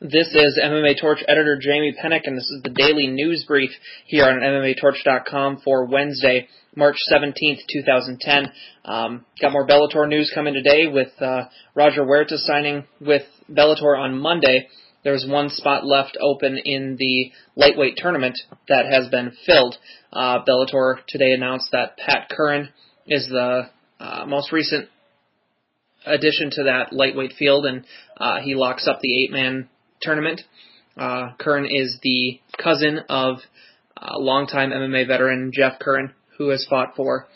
This is MMA Torch editor Jamie Penick, and this is the daily news brief here on MMATorch.com for Wednesday, March 17th, 2010. Um, got more Bellator news coming today with uh, Roger Huerta signing with Bellator on Monday. There's one spot left open in the lightweight tournament that has been filled. Uh, Bellator today announced that Pat Curran is the uh, most recent addition to that lightweight field, and uh, he locks up the eight-man tournament. Uh, Curran is the cousin of uh, longtime MMA veteran Jeff Curran, who has fought for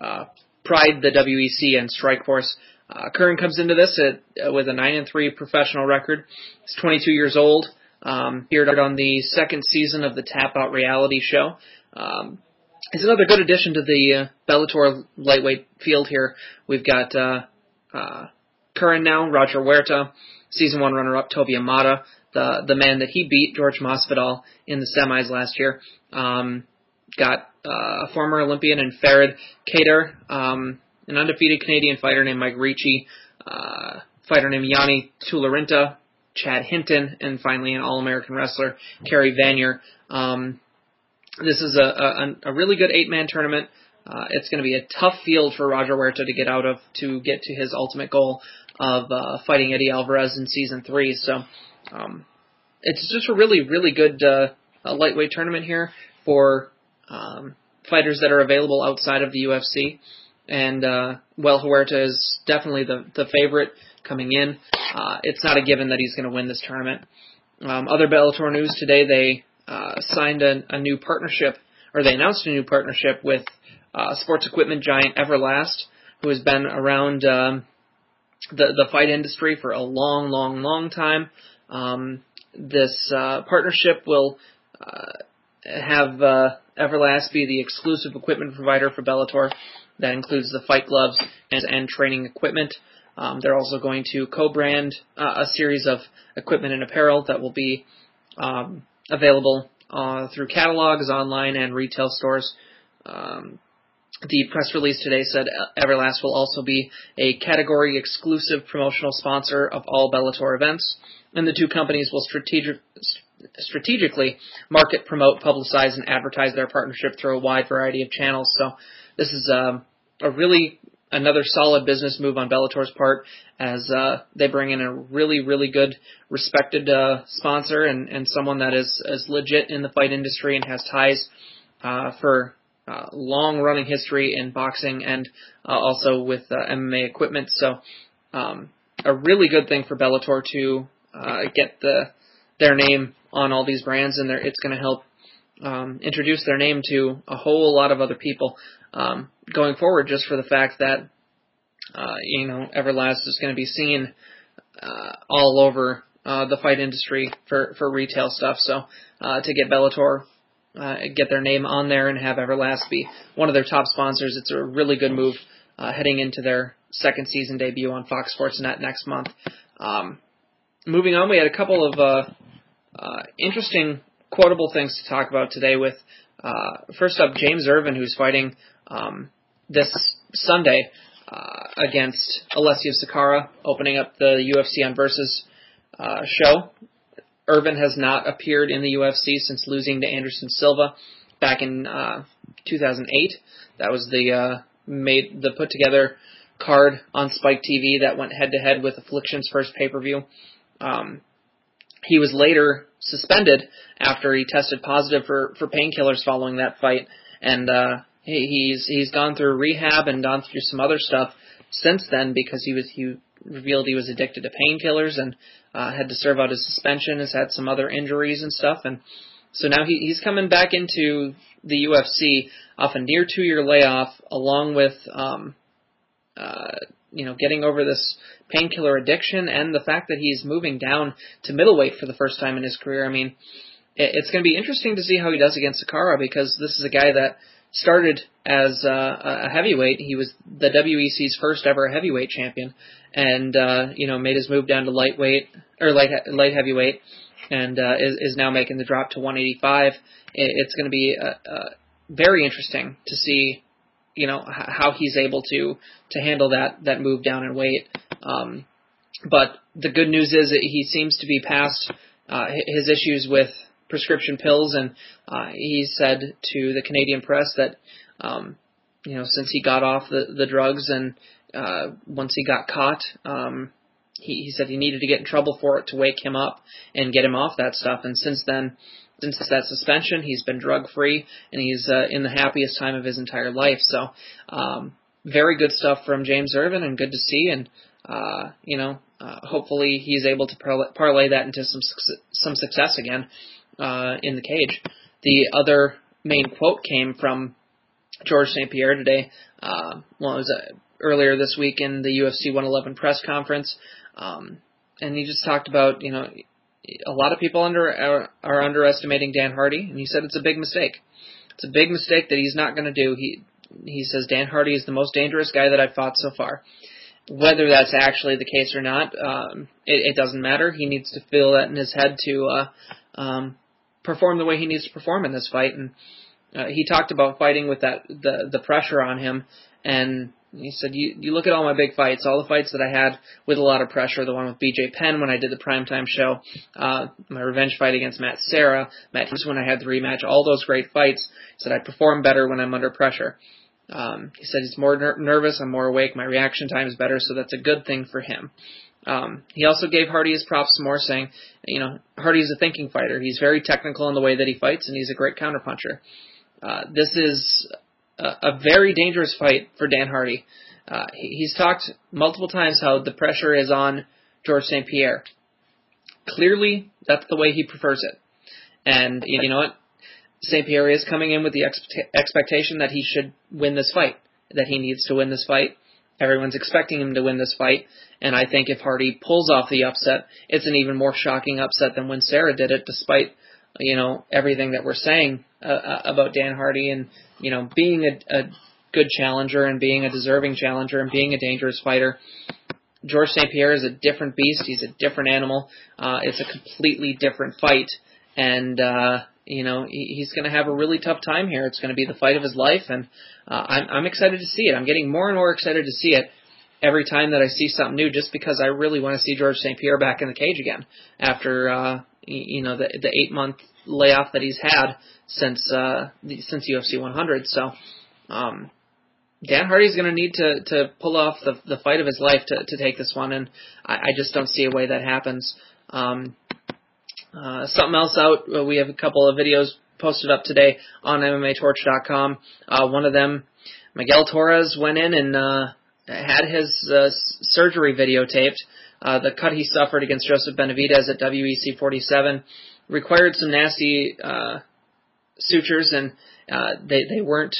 uh, Pride, the WEC, and Strikeforce. Uh, Curran comes into this at, uh, with a 9 and 3 professional record. He's 22 years old. Um, appeared on the second season of the Tap Out reality show. Um, he's another good addition to the uh, Bellator lightweight field here. We've got uh, uh, Curran now, Roger Huerta, season one runner-up Toby Imada, the the man that he beat, George Masvidal, in the semis last year. Um, got uh, a former Olympian and Ferrid Kheder, um, an undefeated Canadian fighter named Mike Ricci, uh, fighter named Yanni Tularintha, Chad Hinton, and finally an All-American wrestler, Carey Vanier. Um, this is a, a, a really good eight-man tournament. Uh, it's going to be a tough field for Roger Huerta to get out of to get to his ultimate goal of uh, fighting Eddie Alvarez in season three. So um, it's just a really, really good uh, lightweight tournament here for um, fighters that are available outside of the UFC. And uh, well, Huerta is definitely the the favorite coming in. Uh, it's not a given that he's going to win this tournament. Um, other Bellator news today: they uh, signed a, a new partnership, or they announced a new partnership with uh, sports equipment giant Everlast, who has been around um, the the fight industry for a long, long, long time. Um, this uh, partnership will uh, have uh, Everlast be the exclusive equipment provider for Bellator. That includes the fight gloves and, and training equipment. Um, they're also going to co-brand uh, a series of equipment and apparel that will be um, available uh, through catalogs, online, and retail stores. Um, the press release today said Everlast will also be a category exclusive promotional sponsor of all Bellator events, and the two companies will strategic, strategically market, promote, publicize, and advertise their partnership through a wide variety of channels. So this is um, a really another solid business move on Bellator's part as uh, they bring in a really, really good, respected uh, sponsor and, and someone that is, is legit in the fight industry and has ties uh, for uh, long running history in boxing and uh, also with uh, MMA equipment. So um, a really good thing for Bellator to uh, get the their name on all these brands, and it's going to help um, introduce their name to a whole lot of other people um, going forward. Just for the fact that uh, you know Everlast is going to be seen uh, all over uh, the fight industry for for retail stuff. So uh, to get Bellator uh, get their name on there and have Everlast be one of their top sponsors. It's a really good move uh, heading into their second season debut on Fox Sports Net next month. Um, moving on, we had a couple of uh, uh, interesting quotable things to talk about today. With uh, first up, James Irvin, who's fighting um, this Sunday uh, against Alessio Sakara, opening up the UFC on Versus uh, show. Irvin has not appeared in the UFC since losing to Anderson Silva back in uh, 2008. That was the uh, made the put together card on Spike TV that went head to head with Affliction's first pay per view. Um, he was later suspended after he tested positive for for painkillers following that fight, and uh, he, he's he's gone through rehab and gone through some other stuff since then because he was he revealed he was addicted to painkillers and uh, had to serve out his suspension, has had some other injuries and stuff, and so now he, he's coming back into the UFC off a near two year layoff, along with um, uh, you know getting over this painkiller addiction and the fact that he's moving down to middleweight for the first time in his career. I mean, it, it's going to be interesting to see how he does against Sakara because this is a guy that started as uh, a heavyweight. He was the WEC's first ever heavyweight champion, and uh, you know made his move down to lightweight or light light heavyweight, and uh, is is now making the drop to 185. It's going to be uh, uh, very interesting to see, you know, how he's able to to handle that that move down in weight. Um, but the good news is that he seems to be past uh, his issues with prescription pills, and uh, he said to the Canadian press that um, you know since he got off the the drugs and uh, once he got caught, um, he, he said he needed to get in trouble for it to wake him up and get him off that stuff. And since then, since that suspension, he's been drug free and he's uh, in the happiest time of his entire life. So, um, very good stuff from James Irvin and good to see. And uh, you know, uh, hopefully he's able to parlay, that into some some success again uh, in the cage. The other main quote came from George St. Pierre today. Uh, well, it was uh, earlier this week in the UFC 111 press conference, um, and he just talked about you know a lot of people under are, are underestimating Dan Hardy, and he said it's a big mistake. It's a big mistake that he's not going to do. He he says Dan Hardy is the most dangerous guy that I've fought so far. Whether that's actually the case or not, um, it, it doesn't matter. He needs to feel that in his head to uh, um, perform the way he needs to perform in this fight. And uh, he talked about fighting with that the the pressure on him, and he said, you, you look at all my big fights, all the fights that I had with a lot of pressure, the one with BJ Penn when I did the primetime show, uh, my revenge fight against Matt Serra, Matt Hughes when I had the rematch, all those great fights. He said, I perform better when I'm under pressure. Um, he said he's more ner- nervous, I'm more awake, my reaction time is better, so that's a good thing for him. Um, he also gave Hardy his props more, saying, you know, Hardy's a thinking fighter. He's very technical in the way that he fights, and he's a great counterpuncher. Uh, this is a, a very dangerous fight for Dan Hardy. Uh, he, he's talked multiple times how the pressure is on George St. Pierre. Clearly, that's the way he prefers it. And you know what? St. Pierre is coming in with the expectation that he should win this fight, that he needs to win this fight. Everyone's expecting him to win this fight, and I think if Hardy pulls off the upset, it's an even more shocking upset than when Serra did it, despite you know everything that we're saying uh, uh about Dan Hardy and you know being a, a good challenger and being a deserving challenger and being a dangerous fighter. George St. Pierre is a different beast. He's a different animal. Uh, it's a completely different fight, and uh, you know, he's going to have a really tough time here. It's going to be the fight of his life, and uh, I'm, I'm excited to see it. I'm getting more and more excited to see it every time that I see something new, just because I really want to see George St. Pierre back in the cage again after uh, you know the the eight month layoff that he's had since uh, since UFC 100. So. Um, Dan Hardy's going to need to to pull off the the fight of his life to to take this one, and I, I just don't see a way that happens. Um, uh, something else out. Uh, we have a couple of videos posted up today on MMATorch.com. Uh, one of them, Miguel Torres went in and uh, had his uh, surgery videotaped. Uh, the cut he suffered against Joseph Benavidez at WEC 47 required some nasty uh, sutures, and uh, they they weren't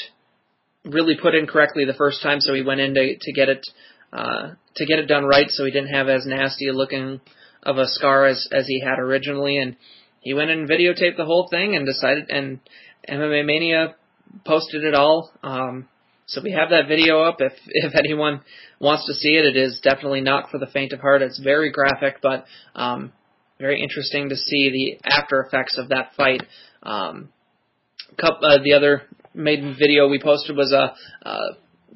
really put in correctly the first time. So he went in to to get it uh, to get it done right, so he didn't have as nasty looking of a scar as as he had originally, and he went and videotaped the whole thing and decided and MMA Mania posted it all. Um, so we have that video up. If if anyone wants to see it, it is definitely not for the faint of heart. It's very graphic, but um, very interesting to see the after effects of that fight. Um, uh, the other maiden video we posted was a, a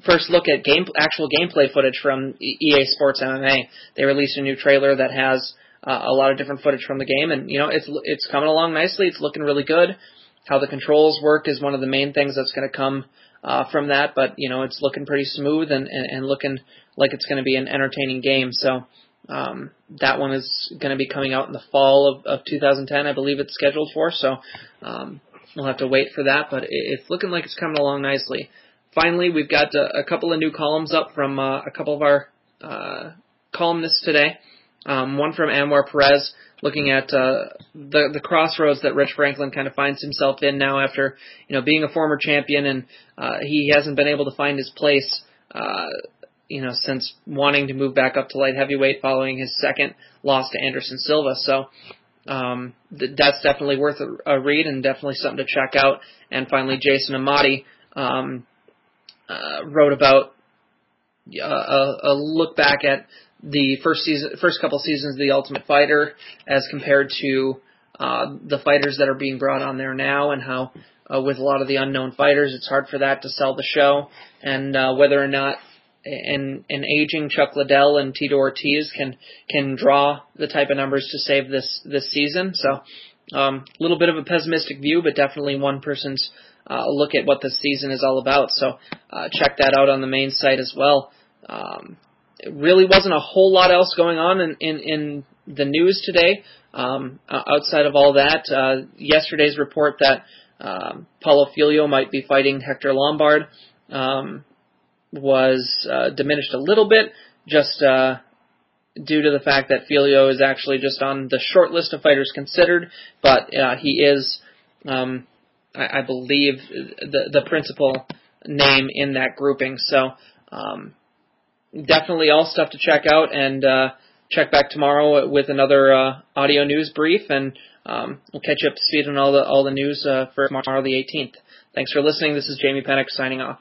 first look at game actual gameplay footage from EA Sports MMA. They released a new trailer that has uh, a lot of different footage from the game, and you know it's it's coming along nicely. It's looking really good. How the controls work is one of the main things that's going to come uh, from that, but you know it's looking pretty smooth and and, and looking like it's going to be an entertaining game. So. Um, that one is going to be coming out in the fall of, of 2010, I believe it's scheduled for. So um, we'll have to wait for that, but it, it's looking like it's coming along nicely. Finally, we've got a, a couple of new columns up from uh, a couple of our uh, columnists today. Um, one from Anwar Perez, looking at uh, the the crossroads that Rich Franklin kind of finds himself in now after you know being a former champion and uh, he hasn't been able to find his place. Uh, you know, since wanting to move back up to light heavyweight following his second loss to Anderson Silva. So um, th- that's definitely worth a, a read and definitely something to check out. And finally, Jason Amati um, uh, wrote about uh, a, a look back at the first season, first couple seasons of The Ultimate Fighter, as compared to uh, the fighters that are being brought on there now, and how uh, with a lot of the unknown fighters, it's hard for that to sell the show, and uh, whether or not an an aging Chuck Liddell and Tito Ortiz can can draw the type of numbers to save this this season. So a um, little bit of a pessimistic view, but definitely one person's uh, look at what the season is all about. So uh, check that out on the main site as well. Um, really wasn't a whole lot else going on in in, in the news today. Um, outside of all that, uh, yesterday's report that um, Paulo Filho might be fighting Hector Lombard um, was uh, diminished a little bit, just uh, due to the fact that Filho is actually just on the short list of fighters considered, but uh, he is, um, I, I believe, the the principal name in that grouping. So um, definitely all stuff to check out, and uh, check back tomorrow with another uh, audio news brief, and um, we'll catch you up to speed on all the all the news uh, for tomorrow, the 18th. Thanks for listening. This is Jamie Penick signing off.